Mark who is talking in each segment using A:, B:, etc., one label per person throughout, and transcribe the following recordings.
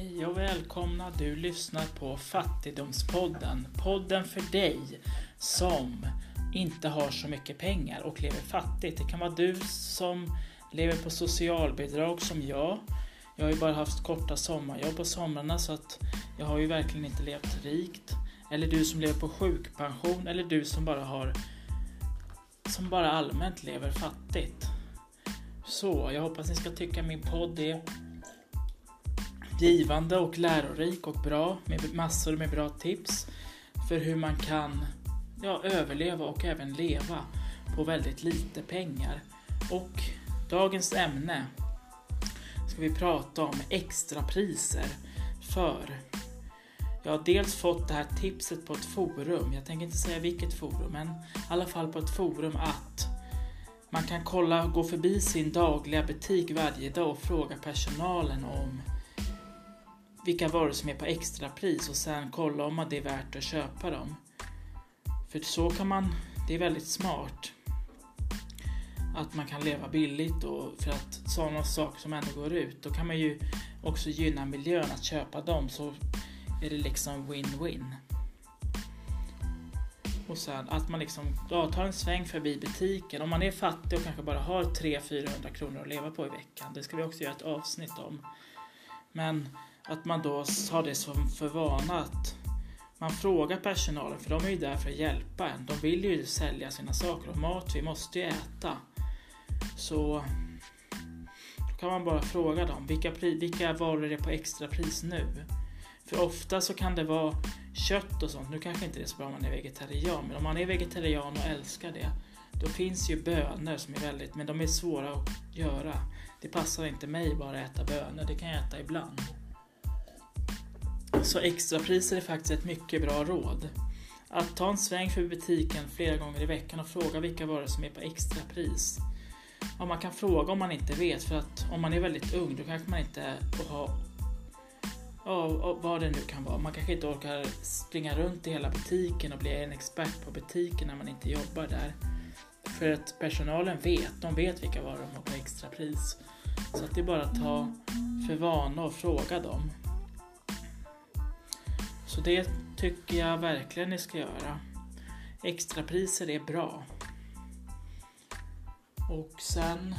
A: Hej och välkomna. Du lyssnar på Fattigdomspodden. Podden för dig som inte har så mycket pengar och lever fattigt. Det kan vara du som lever på socialbidrag som jag. Jag har ju bara haft korta sommarjobb på somrarna så att jag har ju verkligen inte levt rikt. Eller du som lever på sjukpension eller du som bara har som bara allmänt lever fattigt. Så, jag hoppas ni ska tycka min podd är givande och lärorik och bra med massor med bra tips för hur man kan ja, överleva och även leva på väldigt lite pengar. Och dagens ämne ska vi prata om extrapriser för jag har dels fått det här tipset på ett forum, jag tänker inte säga vilket forum, men i alla fall på ett forum att man kan kolla, gå förbi sin dagliga butik varje dag och fråga personalen om vilka varor som är på extrapris och sen kolla om det är värt att köpa dem. För så kan man, det är väldigt smart att man kan leva billigt och för att sådana saker som ändå går ut, då kan man ju också gynna miljön att köpa dem så är det liksom win-win. Och sen att man liksom ja, tar en sväng förbi butiken. Om man är fattig och kanske bara har 300-400 kronor att leva på i veckan. Det ska vi också göra ett avsnitt om. Men att man då har det som för vana att man frågar personalen, för de är ju där för att hjälpa en. De vill ju sälja sina saker och mat, vi måste ju äta. Så då kan man bara fråga dem, vilka, vilka varor är det på extrapris nu? För ofta så kan det vara kött och sånt. Nu kanske inte det är så bra om man är vegetarian, men om man är vegetarian och älskar det, då finns ju bönor som är väldigt, men de är svåra att göra. Det passar inte mig bara att äta bönor, det kan jag äta ibland. Så extrapriser är faktiskt ett mycket bra råd. Att ta en sväng för butiken flera gånger i veckan och fråga vilka varor som är på extrapris. Ja, man kan fråga om man inte vet, för att om man är väldigt ung då kanske man inte har ja, vad det nu kan vara. Man kanske inte orkar springa runt i hela butiken och bli en expert på butiken när man inte jobbar där. För att personalen vet, de vet vilka varor de har på extrapris. Så att det är bara att ta för vana och fråga dem. Så det tycker jag verkligen ni ska göra. Extrapriser är bra. Och sen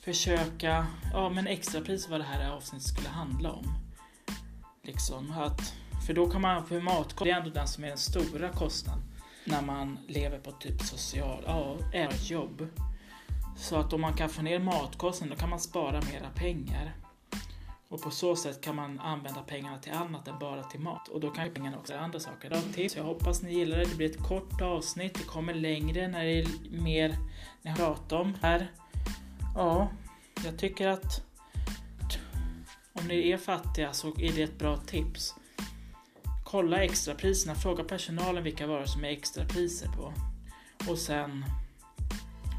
A: försöka, ja men extrapris vad det här avsnittet skulle handla om. Liksom att, för då kan man, för matkostnad, det är ändå den som är den stora kostnaden när man lever på typ social, ja, ett jobb. Så att om man kan få ner matkostnaden då kan man spara mera pengar. Och på så sätt kan man använda pengarna till annat än bara till mat. Och då kan pengarna också andra saker. Då, tips. Jag hoppas ni gillar det. Det blir ett kort avsnitt. Det kommer längre när det är mer när jag pratar om här. Ja, jag tycker att om ni är fattiga så är det ett bra tips. Kolla extrapriserna, fråga personalen vilka varor som är extrapriser på. Och sen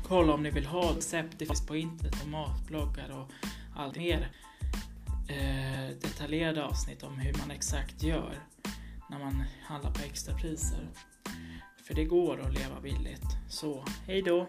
A: kolla om ni vill ha recept, det finns på internet och matbloggar och allt mer eh, detaljerade avsnitt om hur man exakt gör när man handlar på extrapriser. För det går att leva billigt. Så, hej då!